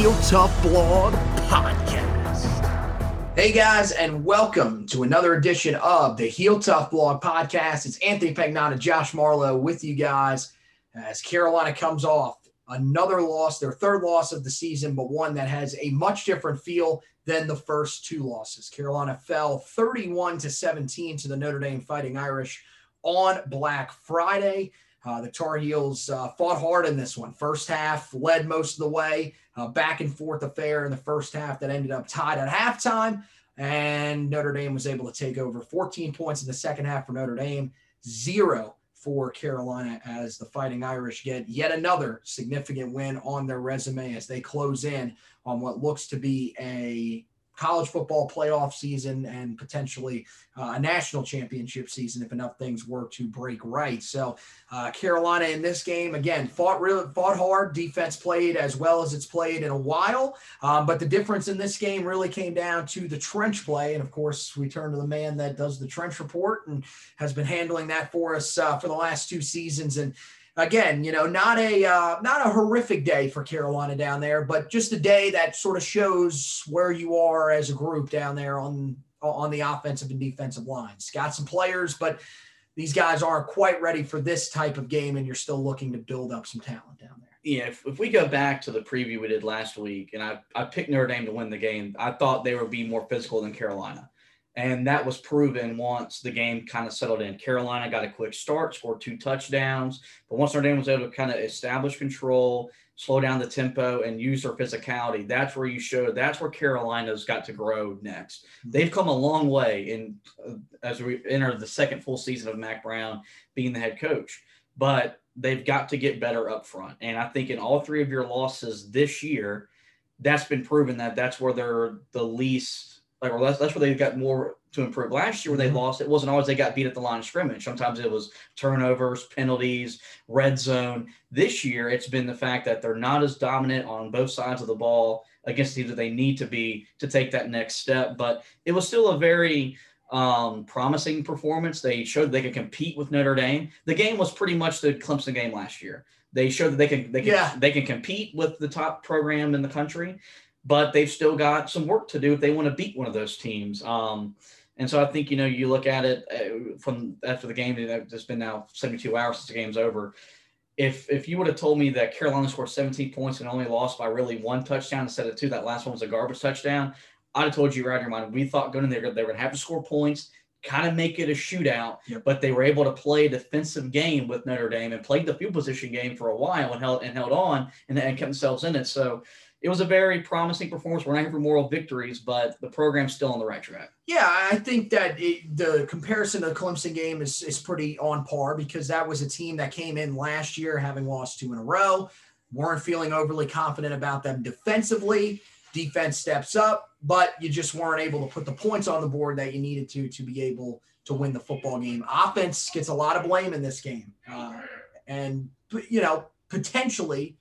Heel Tough Blog Podcast. Hey guys, and welcome to another edition of the Heel Tough Blog Podcast. It's Anthony Pagnotta, Josh Marlowe with you guys as Carolina comes off another loss, their third loss of the season, but one that has a much different feel than the first two losses. Carolina fell 31 to 17 to the Notre Dame Fighting Irish on Black Friday. Uh, the Tar Heels uh, fought hard in this one. First half led most of the way, uh, back and forth affair in the first half that ended up tied at halftime. And Notre Dame was able to take over 14 points in the second half for Notre Dame, zero for Carolina as the Fighting Irish get yet another significant win on their resume as they close in on what looks to be a college football playoff season and potentially uh, a national championship season if enough things were to break right. So uh, Carolina in this game again fought really fought hard. Defense played as well as it's played in a while, um, but the difference in this game really came down to the trench play. And of course, we turn to the man that does the trench report and has been handling that for us uh, for the last two seasons and again, you know, not a uh, not a horrific day for Carolina down there, but just a day that sort of shows where you are as a group down there on on the offensive and defensive lines. Got some players, but these guys aren't quite ready for this type of game, and you're still looking to build up some talent down there. Yeah, if, if we go back to the preview we did last week, and I, I picked Notre Dame to win the game, I thought they would be more physical than Carolina. And that was proven once the game kind of settled in. Carolina got a quick start, scored two touchdowns. But once Notre Dame was able to kind of establish control, slow down the tempo, and use their physicality, that's where you showed that's where Carolina's got to grow next. They've come a long way in uh, as we enter the second full season of Mack Brown being the head coach. But they've got to get better up front. And I think in all three of your losses this year, that's been proven that that's where they're the least like, or that's, that's where they got more to improve. Last year, when they Mm-hmm. lost, it wasn't always they got beat at the line of scrimmage. Sometimes it was turnovers, penalties, red zone. This year, it's been the fact that they're not as dominant on both sides of the ball against the teams that they need to be to take that next step. But it was still a very um, promising performance. They showed they could compete with Notre Dame. The game was pretty much the Clemson game last year. They showed that they can they can Yeah. they can compete with the top program in the country but they've still got some work to do if they want to beat one of those teams. Um, and so I think you know you look at it uh, from after the game. It's been now 72 hours since the game's over. If if you would have told me that Carolina scored 17 points and only lost by really one touchdown instead of two, that last one was a garbage touchdown. I'd have told you right in your mind. We thought going in there they were going to have to score points, kind of make it a shootout. Yep. But they were able to play a defensive game with Notre Dame and played the field position game for a while and held and held on and, and kept themselves in it. So it was a very promising performance. We're not here for moral victories, but the program's still on the right track. Yeah, I think that it, the comparison to the Clemson game is, is pretty on par because that was a team that came in last year having lost two in a row, weren't feeling overly confident about them defensively. Defense steps up, but you just weren't able to put the points on the board that you needed to to be able to win the football game. Offense gets a lot of blame in this game, uh, and you know potentially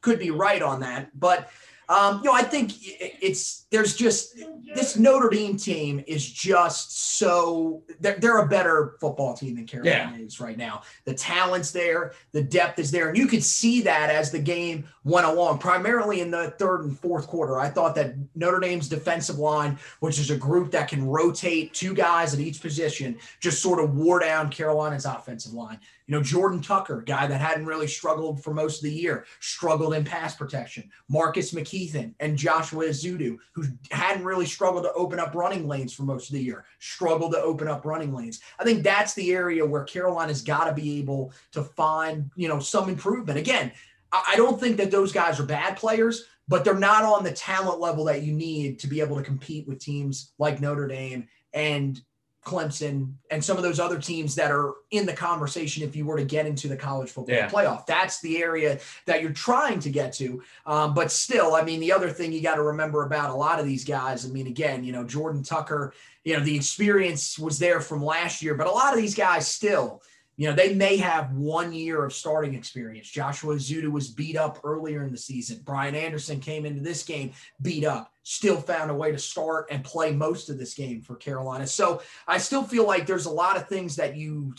could be right on that, but um, you know, I think it's there's just this Notre Dame team is just so they're, they're a better football team than Carolina yeah. is right now. The talent's there, the depth is there, and you could see that as the game went along. Primarily in the third and fourth quarter, I thought that Notre Dame's defensive line, which is a group that can rotate two guys at each position, just sort of wore down Carolina's offensive line. You know, Jordan Tucker, guy that hadn't really struggled for most of the year, struggled in pass protection. Marcus McKethan and Joshua Zudu, who hadn't really struggled to open up running lanes for most of the year, struggled to open up running lanes. I think that's the area where Carolina's got to be able to find, you know, some improvement. Again, I don't think that those guys are bad players, but they're not on the talent level that you need to be able to compete with teams like Notre Dame and Clemson, and some of those other teams that are in the conversation if you were to get into the college football yeah. playoff. That's the area that you're trying to get to. Um, but still, I mean, the other thing you got to remember about a lot of these guys, I mean, again, you know, Jordan Tucker, you know, the experience was there from last year, but a lot of these guys still – you know, they may have one year of starting experience. Joshua Zuda was beat up earlier in the season. Brian Anderson came into this game beat up, still found a way to start and play most of this game for Carolina. So I still feel like there's a lot of things that you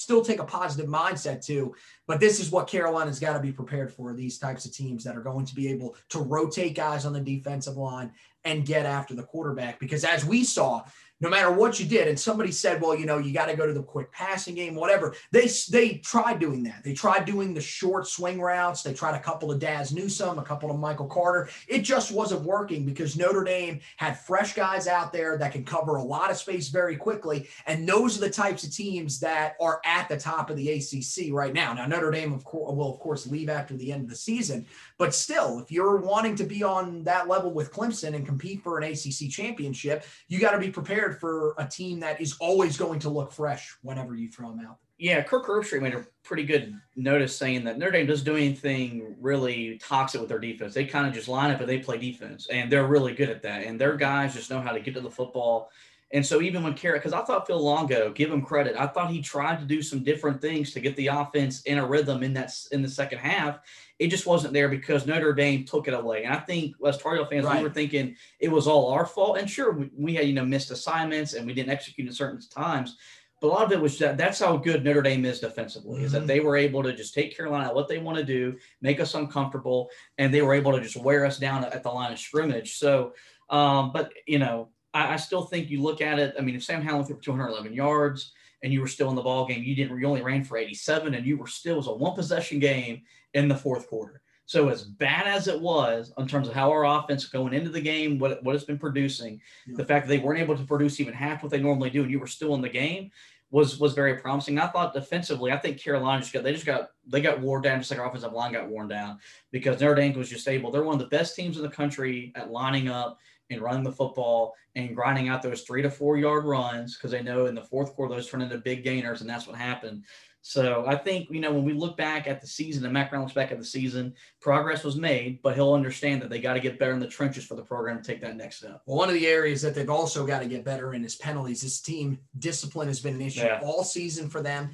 still take a positive mindset to, but this is what Carolina's got to be prepared for these types of teams that are going to be able to rotate guys on the defensive line and get after the quarterback. Because as we saw, no matter what you did. And somebody said, well, you know, you got to go to the quick passing game, whatever. They they tried doing that. They tried doing the short swing routes. They tried a couple of Dazz Newsome, a couple of Michael Carter. It just wasn't working because Notre Dame had fresh guys out there that can cover a lot of space very quickly. And those are the types of teams that are at the top of the ACC right now. Now Notre Dame, of course, will of course leave after the end of the season, but still, if you're wanting to be on that level with Clemson and compete for an ACC championship, you got to be prepared for a team that is always going to look fresh whenever you throw them out. Yeah, Kirk Herbstreit made a pretty good notice saying that Notre Dame doesn't do anything really toxic with their defense. They kind of just line up and they play defense, and they're really good at that. And their guys just know how to get to the football. And so even when Carrot, because I thought Phil Longo, give him credit, I thought he tried to do some different things to get the offense in a rhythm in that in the second half it just wasn't there because Notre Dame took it away. And I think as Tar Heel fans, right. we were thinking it was all our fault. And sure, we, we, had you know missed assignments and we didn't execute at certain times. But a lot of it was that that's how good Notre Dame is defensively, mm-hmm. is that mm-hmm. they were able to just take Carolina what they want to do, make us uncomfortable, and they were able to just wear us down at the line of scrimmage. So, um, but you know, I, I, still think you look at it. I mean, if Sam Howell threw 211 yards and you were still in the ball game, you didn't. You only ran for 87, and you were still it was a one possession game in the fourth quarter. So as bad as it was in terms of how our offense going into the game, what, what it's been producing, yeah. the fact that they weren't able to produce even half what they normally do, and you were still in the game, was was very promising. I thought defensively, I think Carolina just got they just got they got worn down just like our offensive line got worn down because Notre Dame was just able. They're one of the best teams in the country at lining up and running the football and grinding out those three to four yard runs because they know in the fourth quarter those turn into big gainers and that's what happened. So I think, you know, when we look back at the season and Mack Brown looks back at the season, progress was made, but he'll understand that they got to get better in the trenches for the program to take that next step. Well, one of the areas that they've also got to get better in is penalties. This team discipline has been an issue yeah. all season for them.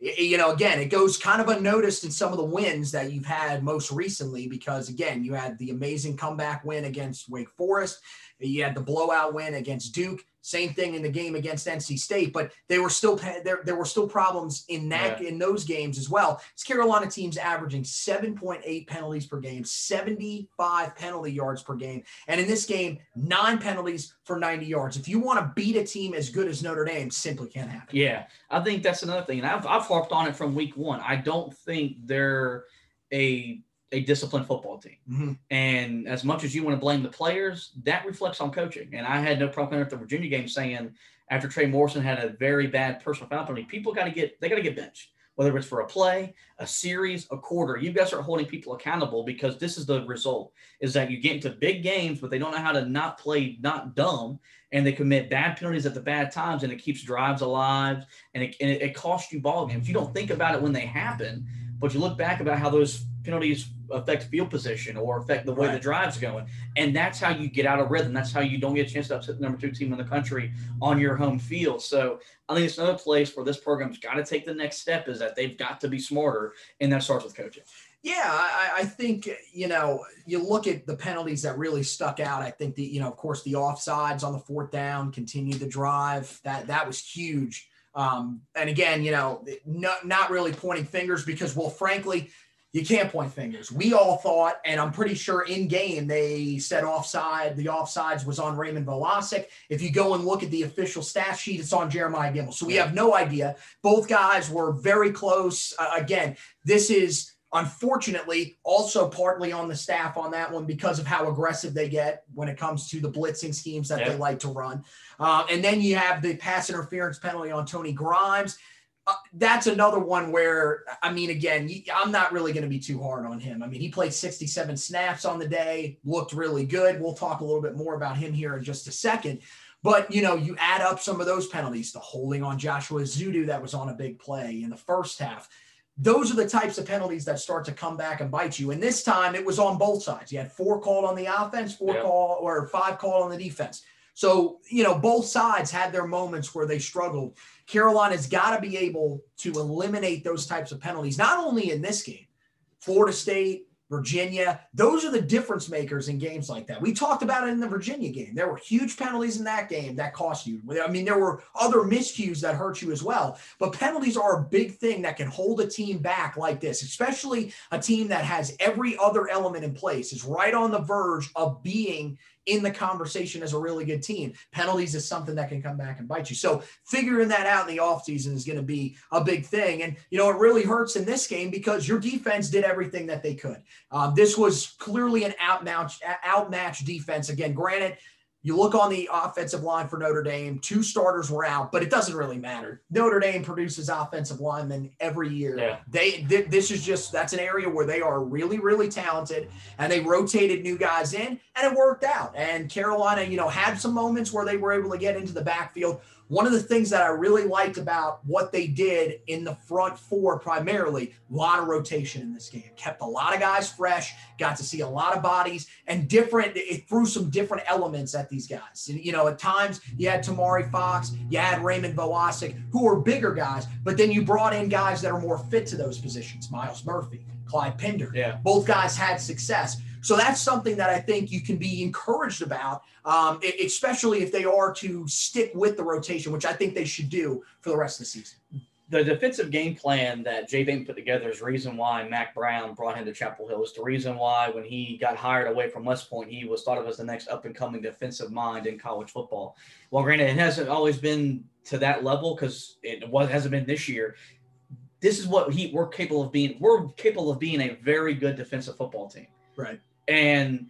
You know, again, it goes kind of unnoticed in some of the wins that you've had most recently because, again, you had the amazing comeback win against Wake Forest. You had the blowout win against Duke. Same thing in the game against NC State, but they were still there. There were still problems in that yeah. in those games as well. This Carolina team's averaging 7.8 penalties per game, 75 penalty yards per game, and in this game, nine penalties for 90 yards. If you want to beat a team as good as Notre Dame, simply can't happen. Yeah, I think that's another thing, and I've I've harped on it from week one. I don't think they're a a disciplined football team. Mm-hmm. And as much as you want to blame the players, that reflects on coaching. And I had no problem at the Virginia game saying after Trey Morrison had a very bad personal foul penalty, people got to get they got to get benched. Whether it's for a play, a series, a quarter, you guys are holding people accountable because this is the result: is that you get into big games, but they don't know how to not play, not dumb, and they commit bad penalties at the bad times, and it keeps drives alive, and it, and it, it costs you ball games. You don't think about it when they happen, but you look back about how those penalties affect field position or affect the way Right. the drive's going. And that's how you get out of rhythm. That's how you don't get a chance to upset the number two team in the country on your home field. So I think it's another place where this program's got to take the next step is that they've got to be smarter, and that starts with coaching. Yeah, I, I think you know you look at the penalties that really stuck out. I think the you know of course the offsides on the fourth down continue the drive that that was huge. Um, and again, you know, not not really pointing fingers because well, frankly, you can't point fingers. We all thought, and I'm pretty sure in game they said offside. The offsides was on Raymond Vohasek. If you go and look at the official stat sheet, it's on Jeremiah Gemmel. So we have no idea. Both guys were very close. Uh, again, this is unfortunately also partly on the staff on that one because of how aggressive they get when it comes to the blitzing schemes that they like to run. Uh, and then you have the pass interference penalty on Tony Grimes. Uh, that's another one where, I mean, again, I'm not really going to be too hard on him. I mean, he played 67 snaps on the day, looked really good. We'll talk a little bit more about him here in just a second. But, you know, you add up some of those penalties, the holding on Joshua Zudu that was on a big play in the first half. Those are the types of penalties that start to come back and bite you. And this time it was on both sides. You had four called on the offense, four Yeah. call or five called on the defense. So, you know, both sides had their moments where they struggled. Carolina's got to be able to eliminate those types of penalties, not only in this game, Florida State, Virginia, those are the difference makers in games like that. We talked about it in the Virginia game. There were huge penalties in that game that cost you. I mean, there were other miscues that hurt you as well, but penalties are a big thing that can hold a team back like this, especially a team that has every other element in place, is right on the verge of being in the conversation as a really good team. Penalties is something that can come back and bite you. So figuring that out in the offseason is going to be a big thing. And, you know, it really hurts in this game because your defense did everything that they could. Um, this was clearly an outmatched, outmatched defense. Again, granted, you look on the offensive line for Notre Dame, two starters were out, but it doesn't really matter. Notre Dame produces offensive linemen every year. Yeah. They th- this is just that's an area where they are really really talented and they rotated new guys in and it worked out. And Carolina, you know, had some moments where they were able to get into the backfield. One of the things that I really liked about what they did in the front four primarily, a lot of rotation in this game. Kept a lot of guys fresh, got to see a lot of bodies and different it threw some different elements at these guys. You know, at times you had Tomari Fox, you had Raymond Vohasek, who were bigger guys, but then you brought in guys that are more fit to those positions. Myles Murphy, Clyde Pinder. Yeah. Both guys had success. So that's something that I think you can be encouraged about, um, especially if they are to stick with the rotation, which I think they should do for the rest of the season. the defensive game plan that Jay Bateman put together is the reason why Mack Brown brought him to Chapel Hill. It's the reason why when he got hired away from West Point, he was thought of as the next up and coming defensive mind in college football. Well, granted, it hasn't always been to that level because it was hasn't been this year. This is what he we're capable of being. We're capable of being a very good defensive football team. Right. And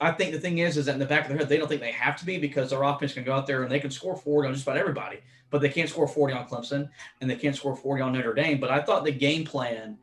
I think the thing is, is that in the back of their head, they don't think they have to be because their offense can go out there and they can score 40 on just about everybody, but they can't score 40 on Clemson and they can't score 40 on Notre Dame. But I thought the game plan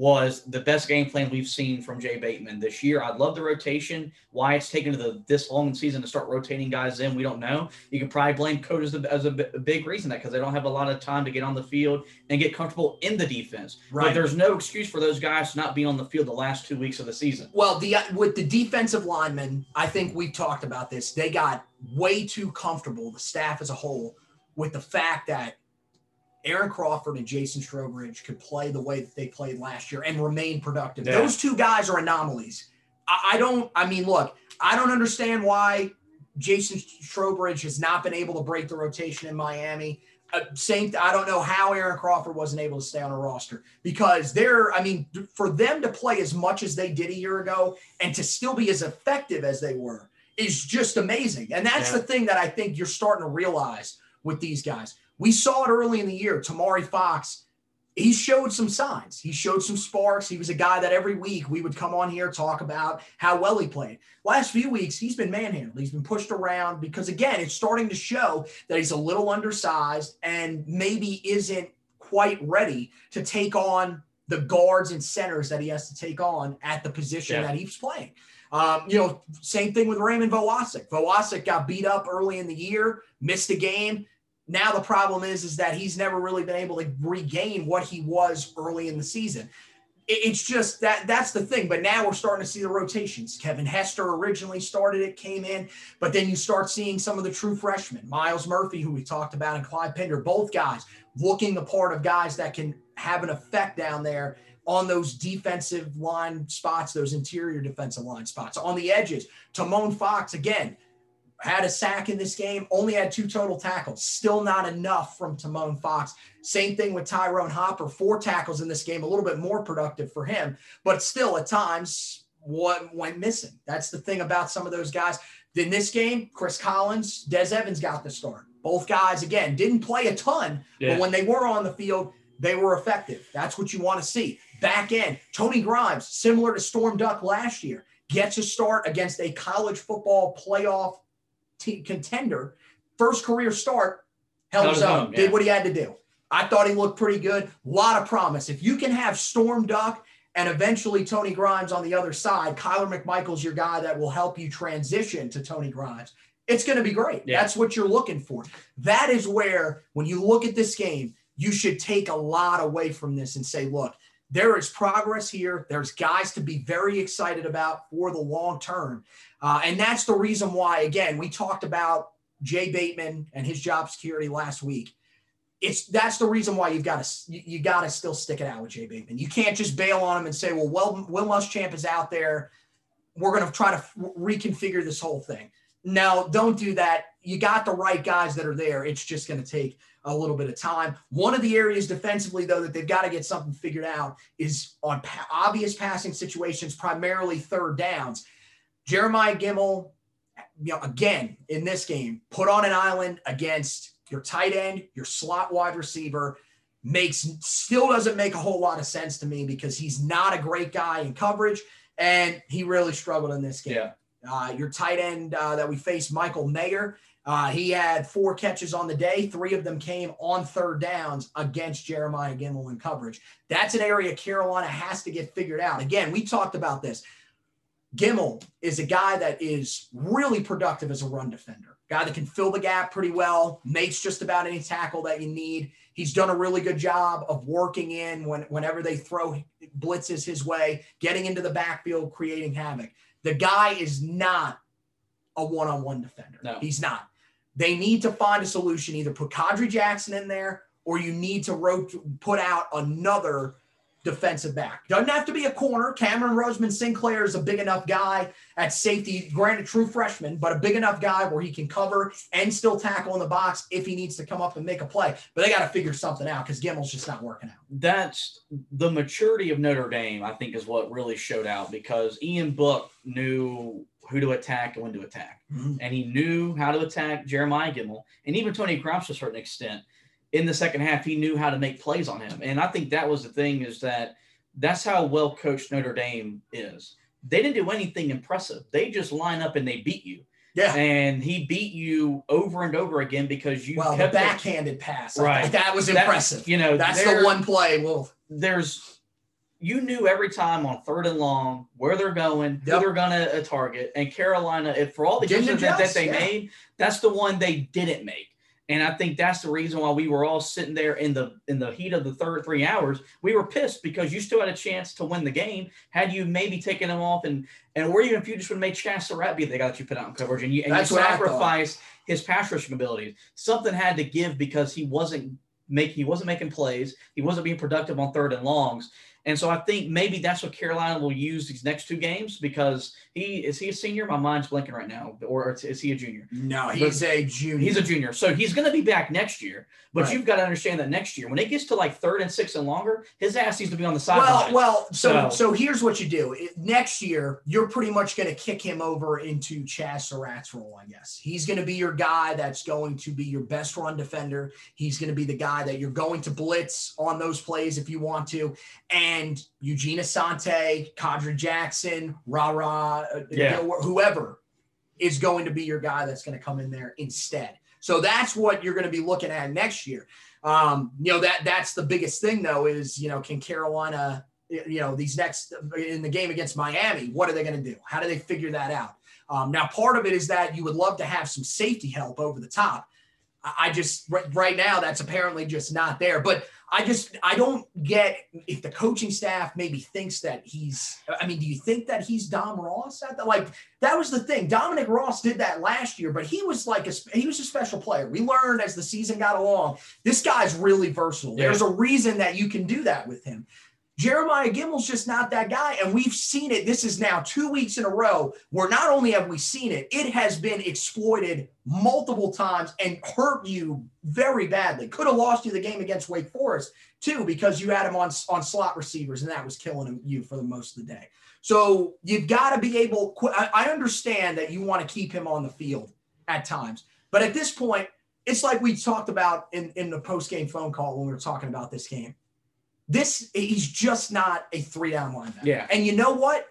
was the best game plan we've seen from Jay Bateman this year. I love the rotation. Why it's taken the this long in the season to start rotating guys in, we don't know. You can probably blame coach as, a, as a, bi- a big reason that because they don't have a lot of time to get on the field and get comfortable in the defense. Right. But there's no excuse for those guys to not being on the field the last two weeks of the season. Well, the uh, with the defensive linemen, I think we talked about this. They got way too comfortable, the staff as a whole, with the fact that Aaron Crawford and Jason Strowbridge could play the way that they played last year and remain productive. Yeah. Those two guys are anomalies. I, I don't. I mean, look, I don't understand why Jason Strowbridge has not been able to break the rotation in Miami. Uh, same. I don't know how Aaron Crawford wasn't able to stay on a roster because they're. I mean, for them to play as much as they did a year ago and to still be as effective as they were is just amazing. And that's Yeah. the thing that I think you're starting to realize with these guys. We saw it early in the year. Tomari Fox, he showed some signs. He showed some sparks. He was a guy that every week we would come on here talk about how well he played. Last few weeks, he's been manhandled. He's been pushed around because again, it's starting to show that he's a little undersized and maybe isn't quite ready to take on the guards and centers that he has to take on at the position Yeah. that he's playing. Um, you know, same thing with Raymond Vohasek. Vohasek got beat up early in the year, missed a game. Now the problem is, is that he's never really been able to regain what he was early in the season. it's just that that's the thing. But now we're starting to see the rotations. Kevin Hester originally started it, came in, but then you start seeing some of the true freshmen, Myles Murphy, who we talked about, and Clyde Pinder, both guys looking the part of guys that can have an effect down there on those defensive line spots, those interior defensive line spots. On the edges, Tomon Fox, again, had a sack in this game, only had two total tackles. Still not enough from Tomon Fox. Same thing with Tyrone Hopper, four tackles in this game, a little bit more productive for him, but still at times what went missing. That's the thing about some of those guys. In this game, Chris Collins, Des Evans got the start. Both guys, again, didn't play a ton, yeah. but when they were on the field, they were effective. That's what you want to see. Back end, Tony Grimes, similar to Storm Duck last year, gets a start against a college football playoff t- contender. First career start, held his own, yeah. did what he had to do. I thought he looked pretty good. A lot of promise. If you can have Storm Duck and eventually Tony Grimes on the other side, Kyler McMichael's your guy that will help you transition to Tony Grimes. It's going to be great. Yeah. That's what you're looking for. That is where, when you look at this game, you should take a lot away from this and say, look, there is progress here. There's guys to be very excited about for the long term. Uh, and that's the reason why, again, we talked about Jay Bateman and his job security last week. It's that's the reason why you've got to you, you got to still stick it out with Jay Bateman. You can't just bail on him and say, well, Will, Will Muschamp is out there. We're going to try to reconfigure this whole thing. No, don't do that. You got the right guys that are there. It's just going to take a little bit of time. One of the areas defensively, though, that they've got to get something figured out is on pa- obvious passing situations, primarily third downs. Jeremiah Gemmel, you know, again in this game, put on an island against your tight end, your slot wide receiver. Makes still doesn't make a whole lot of sense to me because he's not a great guy in coverage, and he really struggled in this game. Yeah. Uh, your tight end uh, that we faced, Michael Mayer, uh, he had four catches on the day. Three of them came on third downs against Jeremiah Gemmel in coverage. That's an area Carolina has to get figured out. Again, we talked about this. Gemmel is a guy that is really productive as a run defender, guy that can fill the gap pretty well, makes just about any tackle that you need. He's done a really good job of working in when, whenever they throw blitzes his way, getting into the backfield, creating havoc. The guy is not a one on one defender. No. He's not. They need to find a solution, either put Khadry Jackson in there or you need to rot- put out another defensive back. Doesn't have to be a corner. Cameron Roseman Sinclair is a big enough guy at safety, granted, true freshman, but a big enough guy where he can cover and still tackle in the box if he needs to come up and make a play. But they got to figure something out because Gemmel's just not working out. That's the maturity of Notre Dame, I think, is what really showed out because Ian Book knew who to attack and when to attack. Mm-hmm. And he knew how to attack Jeremiah Gemmel and even Tony Grimes to a certain extent in the second half, he knew how to make plays on him. And I think that was the thing is that that's how well coached Notre Dame is. They didn't do anything impressive. They just line up and they beat you. Yeah. And he beat you over and over again because you well, kept the backhanded it. pass. Right. That was impressive. You know, that's the one play. Well, there's you knew every time on third and long where they're going, yep. who they're going to uh, target. And Carolina, if for all the decisions that, that, they yeah. made, that's the one they didn't make. And I think that's the reason why we were all sitting there in the in the heat of the third three hours. We were pissed because you still had a chance to win the game. Had you maybe taken them off and and or even if you just would have made Chazz Surratt be the guy that you put out in coverage and you and you sacrificed his pass rushing abilities. Something had to give because he wasn't making he wasn't making plays. He wasn't being productive on third and longs. And so I think maybe that's what Carolina will use these next two games because he is he a senior? My mind's blinking right now, or is he a junior? No, he's but a junior. He's a junior, so he's going to be back next year. But right. you've got to understand that next year, when it gets to like third and six and longer, his ass needs to be on the sideline. Well, well, so, so so here's what you do. Next year, you're pretty much going to kick him over into Chazz Surratt's role, I guess. He's going to be your guy that's going to be your best run defender. He's going to be the guy that you're going to blitz on those plays if you want to, and Eugene Asante, Khadry Jackson, Ra Ra, uh, yeah. Whoever is going to be your guy that's going to come in there instead. So that's what you're going to be looking at next year. Um, you know that that's the biggest thing though is you know can Carolina you know these next in the game against Miami what are they going to do? How do they figure that out? Um, now part of it is that you would love to have some safety help over the top. I just right now that's apparently just not there. But I just I don't get if the coaching staff maybe thinks that he's. I mean, do you think that he's Dom Ross at the like? That was the thing. Dominique Ross did that last year, but he was like a he was a special player. We learned as the season got along, this guy's really versatile. Yeah. There's a reason that you can do that with him. Jeremiah Gemmel's just not that guy. And we've seen it. This is now two weeks in a row where not only have we seen it, it has been exploited multiple times and hurt you very badly. Could have lost you the game against Wake Forest, too, because you had him on, on slot receivers and that was killing you for the most of the day. So you've got to be able, I understand that you want to keep him on the field at times. But at this point, it's like we talked about in, in the post game phone call when we were talking about this game this he's just not a three down linebacker. Yeah. And you know what?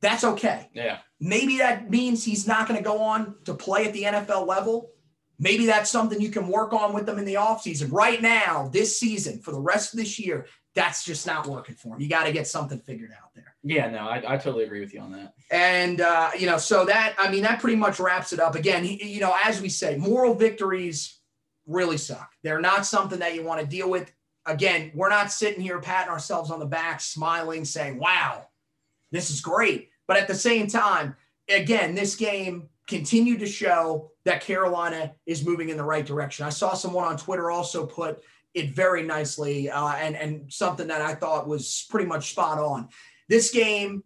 That's okay. Yeah. Maybe that means he's not going to go on to play at the NFL level. Maybe that's something you can work on with them in the offseason. Right now, this season, for the rest of this year, that's just not working for him. You got to get something figured out there. Yeah, no, I, I totally agree with you on that. And, uh, you know, so that, I mean, that pretty much wraps it up. Again, he, you know, as we say, moral victories really suck. They're not something that you want to deal with again, we're not sitting here patting ourselves on the back, smiling, saying, wow, this is great. But at the same time, again, this game continued to show that Carolina is moving in the right direction. I saw someone on Twitter also put it very nicely uh, and, and something that I thought was pretty much spot on. This game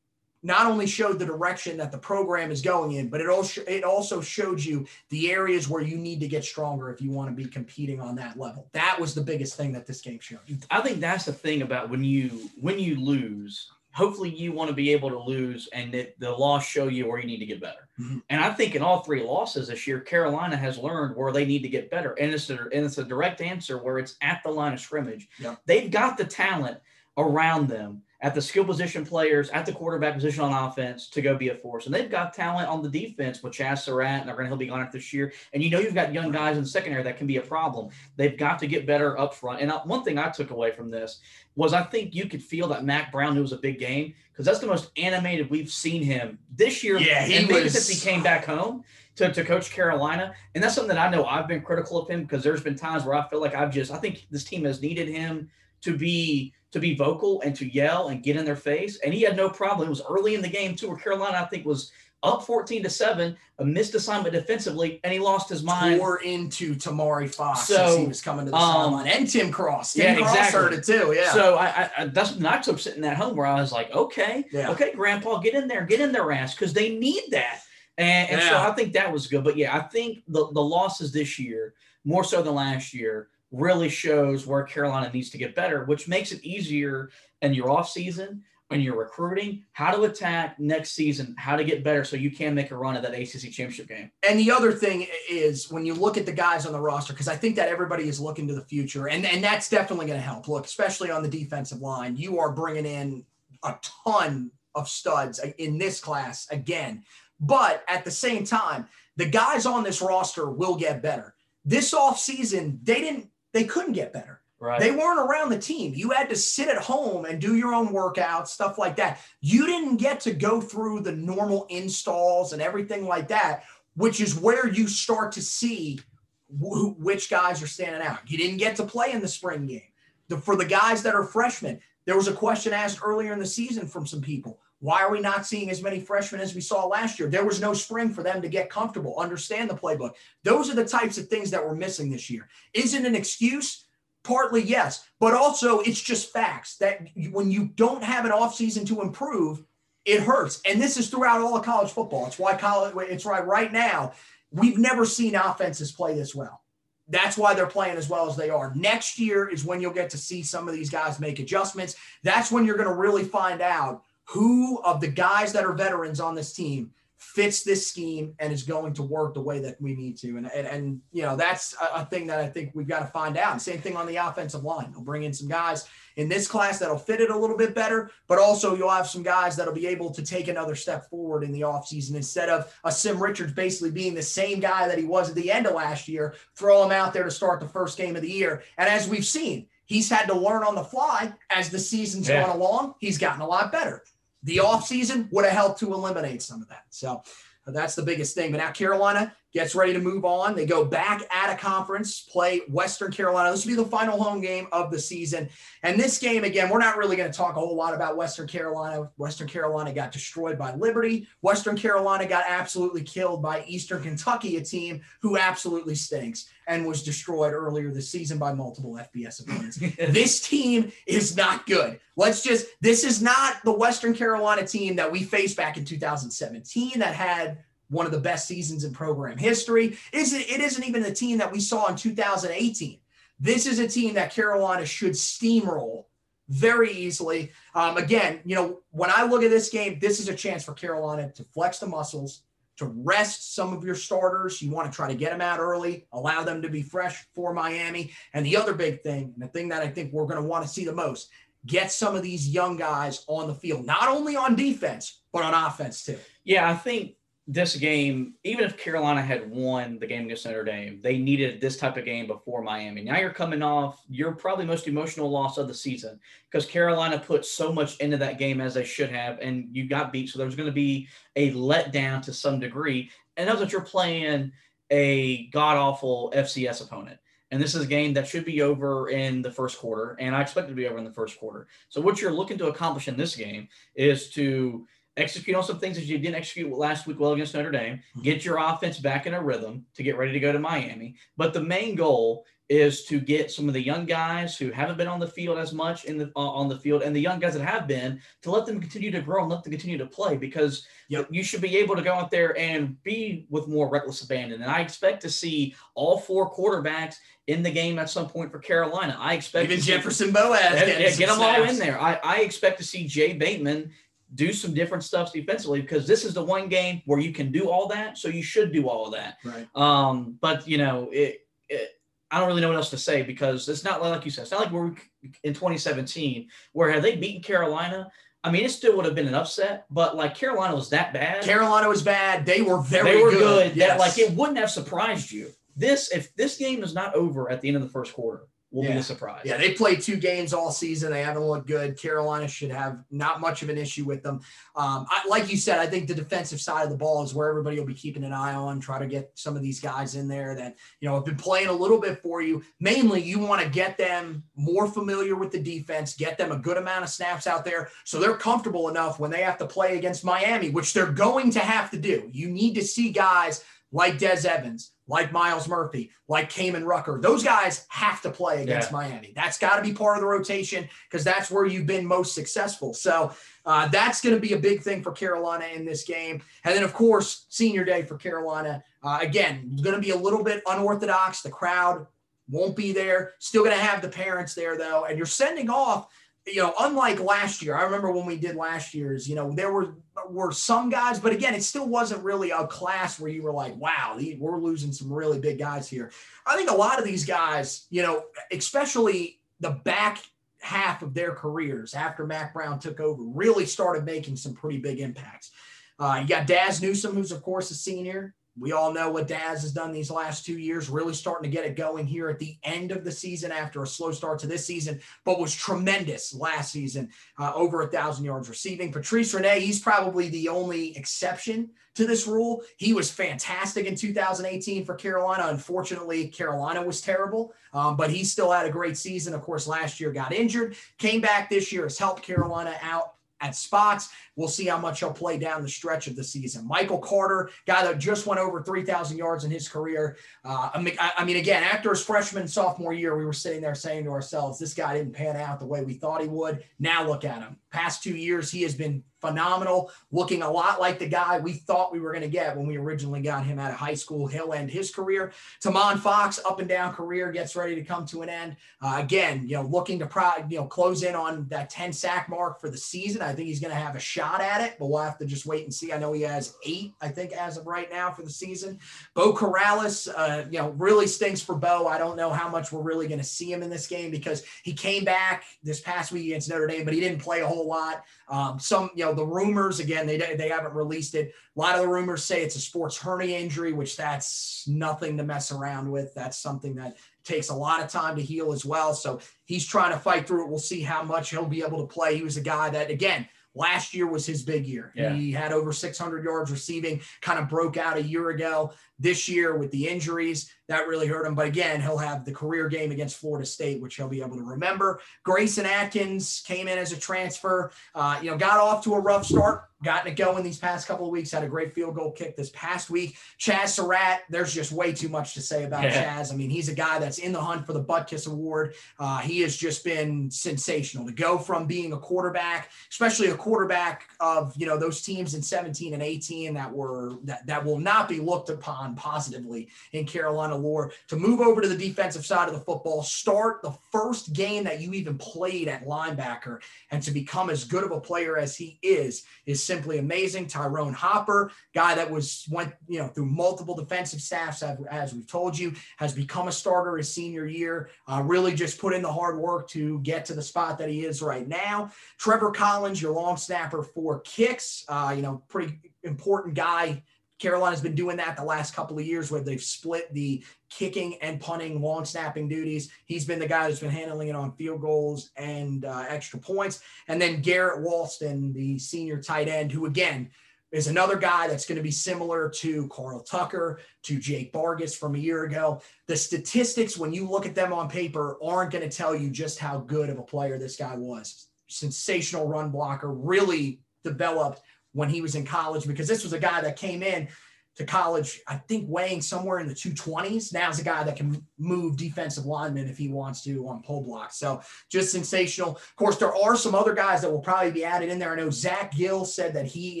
not only showed the direction that the program is going in, but it also it also showed you the areas where you need to get stronger if you want to be competing on that level. That was the biggest thing that this game showed. I think that's the thing about when you when you lose. Hopefully, you want to be able to lose, and that the loss show you where you need to get better. Mm-hmm. And I think in all three losses this year, Carolina has learned where they need to get better, and it's a, and it's a direct answer where it's at the line of scrimmage. Yep. They've got the talent around them at the skill position players, at the quarterback position on offense to go be a force. And they've got talent on the defense with Chazz Surratt, and they're going to he'll be gone after this year. And you know you've got young guys in the secondary that can be a problem. They've got to get better up front. And one thing I took away from this was I think you could feel that Mack Brown knew it was a big game because that's the most animated we've seen him this year. Yeah, he and maybe was... since he came back home. To, to coach Carolina. And that's something that I know I've been critical of him because there's been times where I feel like I've just, I think this team has needed him to be to be vocal and to yell and get in their face. And he had no problem. It was early in the game too, where Carolina, I think, was up 14 to 7, a missed assignment defensively, and he lost his mind. Tore into Tomari Fox so, as he was coming to the um, sideline. And Tim Cross. Tim yeah, Cross exactly. heard it too. Yeah. So I, I that's not took sitting at home where I was like, okay, yeah. okay, grandpa, get in there, get in their ass, because they need that. And, and yeah. so I think that was good. But yeah, I think the, the losses this year, more so than last year, really shows where Carolina needs to get better, which makes it easier in your off season when you're recruiting, how to attack next season, how to get better so you can make a run at that ACC championship game. And the other thing is when you look at the guys on the roster, because I think that everybody is looking to the future, and, and that's definitely going to help. Look, especially on the defensive line, you are bringing in a ton of studs in this class again. But at the same time, the guys on this roster will get better. This offseason, they didn't they couldn't get better. Right. They weren't around the team. You had to sit at home and do your own workouts, stuff like that. You didn't get to go through the normal installs and everything like that, which is where you start to see wh- which guys are standing out. You didn't get to play in the spring game. The, for the guys that are freshmen, there was a question asked earlier in the season from some people. Why are we not seeing as many freshmen as we saw last year? There was no spring for them to get comfortable, understand the playbook. Those are the types of things that we're missing this year. Is it an excuse? Partly, yes, but also it's just facts that when you don't have an offseason to improve, it hurts. And this is throughout all of college football. It's why college, it's right right now. We've never seen offenses play this well. That's why they're playing as well as they are. Next year is when you'll get to see some of these guys make adjustments. That's when you're going to really find out who of the guys that are veterans on this team fits this scheme and is going to work the way that we need to. And, and, and you know, that's a, a, thing that I think we've got to find out. same thing on the offensive line. They'll bring in some guys in this class that'll fit it a little bit better, but also you'll have some guys that'll be able to take another step forward in the offseason instead of a Sim Richards basically being the same guy that he was at the end of last year, throw him out there to start the first game of the year. And as we've seen, he's had to learn on the fly as the season's yeah. gone along. He's gotten a lot better the offseason would have helped to eliminate some of that. So uh, that's the biggest thing. But now Carolina, gets ready to move on. They go back at a conference, play Western Carolina. This will be the final home game of the season. And this game, again, we're not really going to talk a whole lot about Western Carolina. Western Carolina got destroyed by Liberty. Western Carolina got absolutely killed by Eastern Kentucky, a team who absolutely stinks and was destroyed earlier this season by multiple FBS opponents. this team is not good. Let's just, this is not the Western Carolina team that we faced back in 2017 that had one of the best seasons in program history. It isn't even the team that we saw in 2018. This is a team that Carolina should steamroll very easily. Um, again, you know, when I look at this game, this is a chance for Carolina to flex the muscles, to rest some of your starters. You want to try to get them out early, allow them to be fresh for Miami. And the other big thing, and the thing that I think we're going to want to see the most, get some of these young guys on the field, not only on defense, but on offense too. Yeah, I think this game, even if Carolina had won the game against Notre Dame, they needed this type of game before Miami. Now you're coming off your probably most emotional loss of the season because Carolina put so much into that game as they should have, and you got beat. So there's going to be a letdown to some degree. And knows that you're playing a god awful FCS opponent. And this is a game that should be over in the first quarter, and I expect it to be over in the first quarter. So what you're looking to accomplish in this game is to execute on some things that you didn't execute last week well against Notre Dame, mm-hmm. get your offense back in a rhythm to get ready to go to Miami. But the main goal is to get some of the young guys who haven't been on the field as much in the uh, on the field and the young guys that have been to let them continue to grow and let them continue to play because yep. you should be able to go out there and be with more reckless abandon and I expect to see all four quarterbacks in the game at some point for Carolina. I expect even Jefferson Boaz yeah, get them snaps. all in there. I, I expect to see Jay Bateman do some different stuff defensively because this is the one game where you can do all that. So you should do all of that. Right. Um, but you know, it, it, I don't really know what else to say because it's not like you said, it's not like we're in 2017 where had they beaten Carolina, I mean, it still would have been an upset, but like Carolina was that bad. Carolina was bad. They were very they were good. good yes. that like it wouldn't have surprised you. This if this game is not over at the end of the first quarter, will yeah. be a surprise. Yeah, they played two games all season. They haven't looked good. Carolina should have not much of an issue with them. Um, I, like you said, I think the defensive side of the ball is where everybody will be keeping an eye on. Try to get some of these guys in there that you know have been playing a little bit for you. Mainly, you want to get them more familiar with the defense, get them a good amount of snaps out there, so they're comfortable enough when they have to play against Miami, which they're going to have to do. You need to see guys like Des Evans, like Myles Murphy, like Kaimon Rucker. Those guys have to play against yeah. Miami. That's got to be part of the rotation because that's where you've been most successful. So uh, that's going to be a big thing for Carolina in this game. And then, of course, senior day for Carolina. Uh, again, going to be a little bit unorthodox. The crowd won't be there. Still going to have the parents there, though. And you're sending off you know, unlike last year, I remember when we did last year's, you know, there were were some guys, but again, it still wasn't really a class where you were like, wow, we're losing some really big guys here. I think a lot of these guys, you know, especially the back half of their careers after Mack Brown took over, really started making some pretty big impacts. Uh, you got Dazz Newsome, who's of course a senior. We all know what Dazz has done these last two years, really starting to get it going here at the end of the season after a slow start to this season, but was tremendous last season, uh, over a thousand yards receiving. Patrice Rene, he's probably the only exception to this rule. He was fantastic in 2018 for Carolina. Unfortunately, Carolina was terrible, um, but he still had a great season. Of course, last year got injured, came back this year, has helped Carolina out at spots. We'll see how much he'll play down the stretch of the season. Michael Carter, guy that just went over 3,000 yards in his career. Uh, I, mean, I, mean, again, after his freshman sophomore year, we were sitting there saying to ourselves, this guy didn't pan out the way we thought he would. Now look at him. Past two years, he has been phenomenal, looking a lot like the guy we thought we were going to get when we originally got him out of high school. He'll end his career. Tomon Fox, up and down career, gets ready to come to an end. Uh, again, you know, looking to pro, you know, close in on that 10 sack mark for the season. I think he's going to have a shot at it, but we'll have to just wait and see. I know he has eight, I think, as of right now for the season. Beau Corrales, uh, you know, really stinks for Beau. I don't know how much we're really going to see him in this game because he came back this past week against Notre Dame, but he didn't play a whole lot. Um, some, you know, the rumors again, they they haven't released it. A lot of the rumors say it's a sports hernia injury, which that's nothing to mess around with. That's something that takes a lot of time to heal as well. So he's trying to fight through it. We'll see how much he'll be able to play. He was a guy that, again, Last year was his big year. Yeah. He had over 600 yards receiving, kind of broke out a year ago. This year with the injuries, that really hurt him. But again, he'll have the career game against Florida State, which he'll be able to remember. Grayson Atkins came in as a transfer. Uh, you know, got off to a rough start, gotten it going these past couple of weeks. Had a great field goal kick this past week. Chazz Surratt, there's just way too much to say about Yeah. Chazz. I mean, he's a guy that's in the hunt for the Butkus Award. Uh, he has just been sensational to go from being a quarterback, especially a quarterback of you know those teams in 17 and 18 that were that, that will not be looked upon positively in Carolina lore, to move over to the defensive side of the football, start the first game that you even played at linebacker, and to become as good of a player as he is is simply amazing. Tyrone Hopper, guy that was went you know through multiple defensive staffs, as, as we've told you, has become a starter his senior year. Uh, really just put in the hard work to get to the spot that he is right now. Trevor Collins, your long snapper for kicks, uh, you know, pretty important guy. Carolina's been doing that the last couple of years where they've split the kicking and punting long snapping duties. He's been the guy that's been handling it on field goals and uh, extra points. And then Garrett Walston, the senior tight end, who again is another guy that's going to be similar to Carl Tucker, to Jake Bargas from a year ago. The statistics, when you look at them on paper, aren't going to tell you just how good of a player this guy was. Sensational run blocker, really developed when he was in college because this was a guy that came in to college, I think weighing somewhere in the 220s. Now he's a guy that can move defensive linemen if he wants to on pull blocks. So just sensational. Of course, there are some other guys that will probably be added in there. I know Zach Gill said that he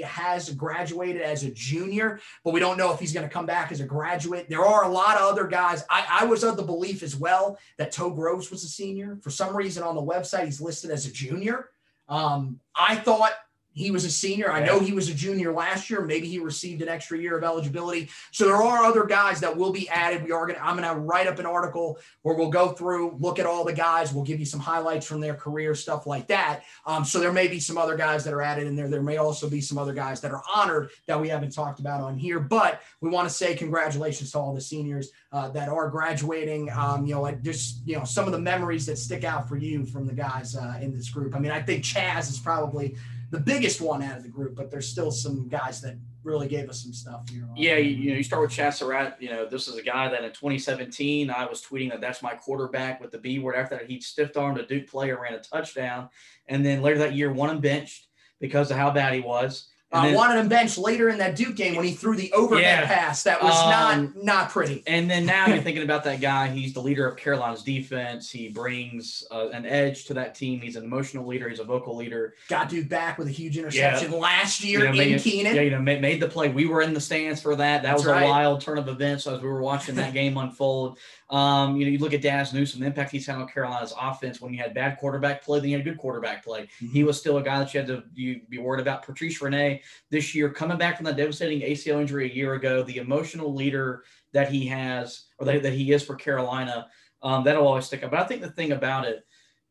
has graduated as a junior, but we don't know if he's going to come back as a graduate. There are a lot of other guys. I, I was of the belief as well that Toe Groves was a senior. For some reason on the website, he's listed as a junior. Um, I thought he was a senior. I know he was a junior last year. Maybe he received an extra year of eligibility. So there are other guys that will be added. We are going to, I'm going to write up an article where we'll go through, look at all the guys. We'll give you some highlights from their career, stuff like that. Um, so there may be some other guys that are added in there. There may also be some other guys that are honored that we haven't talked about on here, but we want to say congratulations to all the seniors uh, that are graduating. Um, you know, just, you know, some of the memories that stick out for you from the guys uh, in this group. I mean, I think Chazz is probably the biggest one out of the group, but there's still some guys that really gave us some stuff here. Yeah, you, you know, you start with Surratt. You know, this is a guy that in 2017 I was tweeting that that's my quarterback with the B word. After that, he stiff armed a Duke player, ran a touchdown, and then later that year won him benched because of how bad he was. I then, uh, wanted him benched later in that Duke game when he threw the overhead Yeah. pass. That was Um, not not pretty. And then now you're thinking about that guy. He's the leader of Carolina's defense. He brings uh, an edge to that team. He's an emotional leader. He's a vocal leader. Got Duke back with a huge interception last You year know, in made, Keenan. Yeah, you know, made, made the play. We were in the stands for that. That That's was a wild turn of events as we were watching that game unfold. Um, you know, you look at Dazz Newsome, the impact he's had on Carolina's offense when you had bad quarterback play, then you had good quarterback play. Mm-hmm. He was still a guy that you had to you be worried about. Patrice Rene this year coming back from that devastating ACL injury a year ago, the emotional leader that he has or that, that he is for Carolina, um, that'll always stick up. But I think the thing about it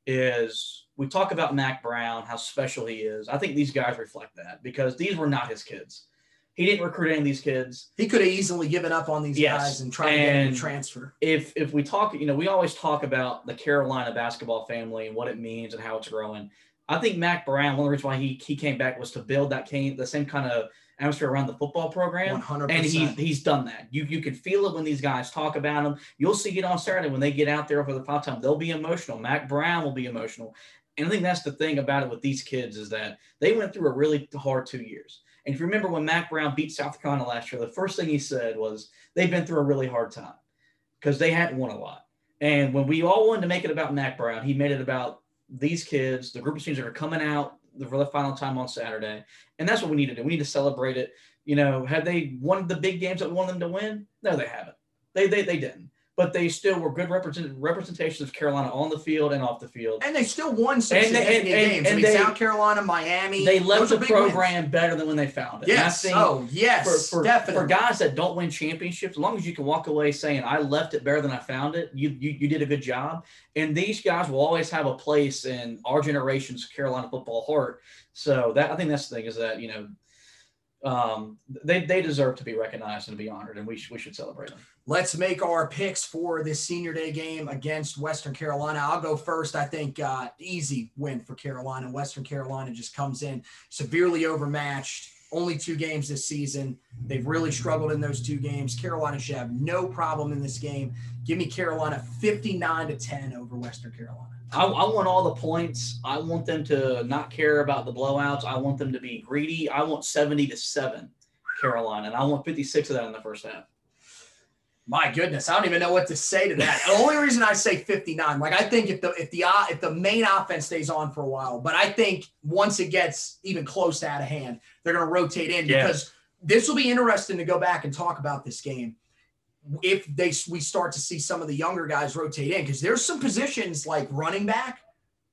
is we talk about Mack Brown, how special he is. I think these guys reflect that because these were not his kids. He didn't recruit any of these kids. He could have easily given up on these Yes, guys and tried to get and- to transfer. If if we talk, you know, we always talk about the Carolina basketball family and what it means and how it's growing. I think Mack Brown, one of the reasons why he he came back was to build that came the same kind of atmosphere around the football program. One hundred And he's he's done that. You you can feel it when these guys talk about him. You'll see it on Saturday when they get out there for the final time. They'll be emotional. Mack Brown will be emotional. And I think that's the thing about it with these kids is that they went through a really hard two years. And if you remember when Mack Brown beat South Carolina last year, the first thing he said was they've been through a really hard time because they hadn't won a lot. And when we all wanted to make it about Mack Brown, he made it about these kids, the group of students that are coming out for the final time on Saturday. And that's what we need to do. We need to celebrate it. You know, have they won the big games that we want them to win? No, they haven't. They they, they didn't. But they still were good represent, representations of Carolina on the field and off the field. And they still won some And they- significant and- and- games. I and mean, they- South Carolina, Miami. They left the big wins. program better than when they found it. I Yes. think Oh, yes. for, for, definitely. for guys that don't win championships, as long as you can walk away saying, I left it better than I found it, you, you, you did a good job. And these guys will always have a place in our generation's Carolina football heart. So that I think that's the thing is that, you know, um, they they deserve to be recognized and to be honored, and we sh- we should celebrate them. Let's make our picks for this senior day game against Western Carolina. I'll go first. I think uh, easy win for Carolina. Western Carolina just comes in severely overmatched. Only two games this season. They've really struggled in those two games. Carolina should have no problem in this game. Give me Carolina 59 to 10 over Western Carolina. I, I, want all the points. I want them to not care about the blowouts. I want them to be greedy. I want 70 to 7 Carolina, and I want 56 of that in the first half. My goodness, I don't even know what to say to that. the only reason I say 59, like I think if the if the uh, if the main offense stays on for a while, but I think once it gets even close to out of hand, they're going to rotate in yeah. because this will be interesting to go back and talk about this game if they we start to see some of the younger guys rotate in because there's some positions like running back.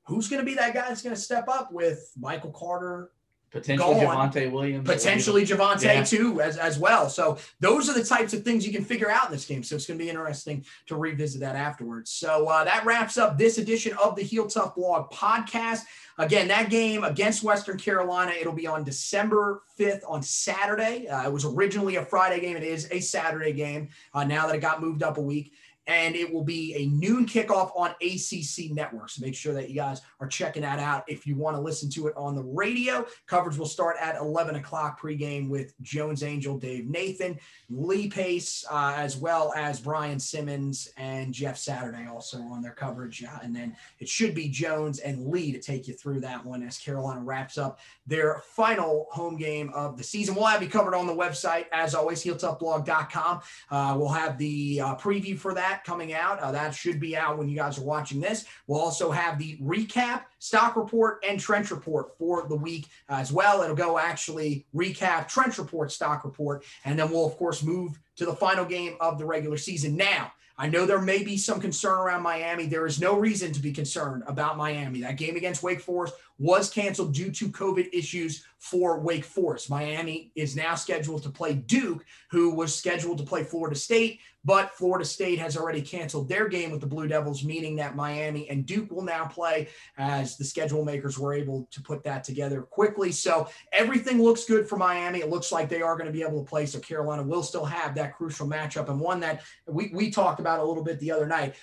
Who's going to be that guy that's going to step up with Michael Carter, Potentially Javonte Williams. Potentially Javonte yeah. too, as, as well. So those are the types of things you can figure out in this game. So it's going to be interesting to revisit that afterwards. So uh, that wraps up this edition of the Heel Tough Blog podcast. Again, that game against Western Carolina, it'll be on December 5th on Saturday. Uh, it was originally a Friday game. It is a Saturday game uh, now that it got moved up a week and it will be a noon kickoff on ACC Network. So make sure that you guys are checking that out. If you want to listen to it on the radio, coverage will start at 11 o'clock pregame with Jones Angell, Dave Nathan, Lee Pace, uh, as well as Brian Simmons and Jeff Saturday also on their coverage. Uh, and then it should be Jones and Lee to take you through that one as Carolina wraps up their final home game of the season. We'll have you covered on the website, as always, heeltoughblog.com. Uh, we'll have the uh, preview for that coming out. Uh, that should be out when you guys are watching this. We'll also have the recap, stock report, and trench report for the week as well. It'll go actually recap, trench report, stock report, and then we'll, of course, move to the final game of the regular season. Now, I know there may be some concern around Miami. There is no reason to be concerned about Miami. That game against Wake Forest was canceled due to COVID issues for Wake Forest. Miami is now scheduled to play Duke, who was scheduled to play Florida State, but Florida State has already canceled their game with the Blue Devils, meaning that Miami and Duke will now play as the schedule makers were able to put that together quickly. So everything looks good for Miami. It looks like they are going to be able to play. So Carolina will still have that crucial matchup and one that we, we talked about a little bit the other night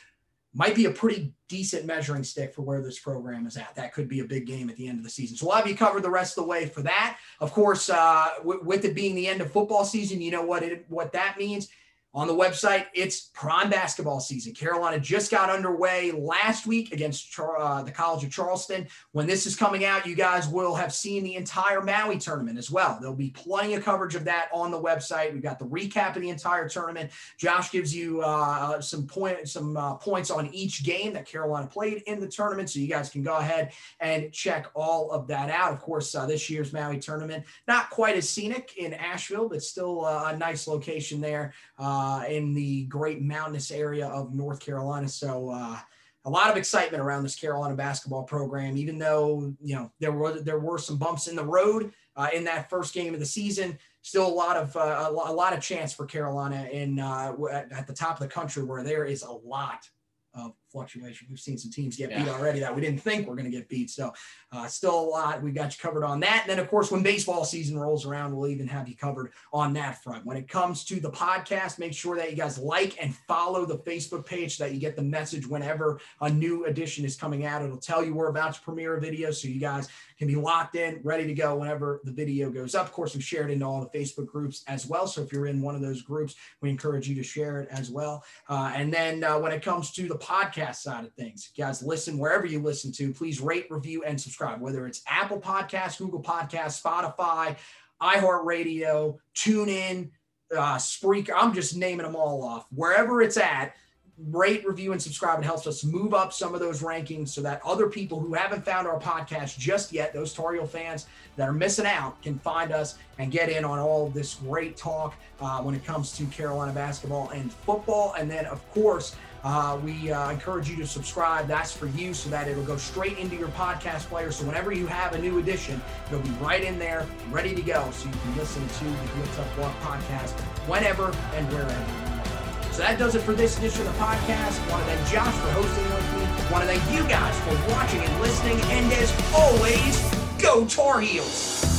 might be a pretty decent measuring stick for where this program is at. That could be a big game at the end of the season. So we'll have you covered the rest of the way for that. Of course, uh, w- with it being the end of football season, you know what it what that means on the website, it's prime basketball season. Carolina just got underway last week against uh, the College of Charleston. When this is coming out, you guys will have seen the entire Maui tournament as well. There'll be plenty of coverage of that on the website. We've got the recap of the entire tournament. Josh gives you uh, some point, some uh, points on each game that Carolina played in the tournament, so you guys can go ahead and check all of that out. Of course, uh, this year's Maui tournament not quite as scenic in Asheville, but still uh, a nice location there. Uh, in the great mountainous area of North Carolina. So uh, a lot of excitement around this Carolina basketball program, even though you know there were there were some bumps in the road uh, in that first game of the season. Still a lot of uh, a lot of chance for Carolina in uh, at the top of the country where there is a lot of fluctuation. We've seen some teams get yeah. beat already that we didn't think were going to get beat. So uh, still a lot. We got you covered on that. And then of course, when baseball season rolls around, we'll even have you covered on that front. When it comes to the podcast, make sure that you guys like and follow the Facebook page so that you get the message whenever a new edition is coming out. It'll tell you we're about to premiere a video, so you guys can be locked in, ready to go whenever the video goes up. Of course, we share it into all the Facebook groups as well. So if you're in one of those groups, we encourage you to share it as well. Uh, and then uh, when it comes to the podcast side of things, guys, listen wherever you listen to. Please rate, review, and subscribe. Whether it's Apple Podcasts, Google Podcasts, Spotify, iHeartRadio, TuneIn, uh, Spreaker. I'm just naming them all off. Wherever it's at, rate, review, and subscribe. It helps us move up some of those rankings so that other people who haven't found our podcast just yet, those Tar Heel fans that are missing out, can find us and get in on all this great talk uh, when it comes to Carolina basketball and football. And then, of course, uh, we uh, encourage you to subscribe. That's for you so that it'll go straight into your podcast player. So whenever you have a new edition, it'll be right in there, ready to go. So you can listen to the Heel Tough Blog podcast whenever and wherever. So that does it for this edition of the podcast. I want to thank Josh for hosting with me. I want to thank you guys for watching and listening. And as always, go Tar Heels!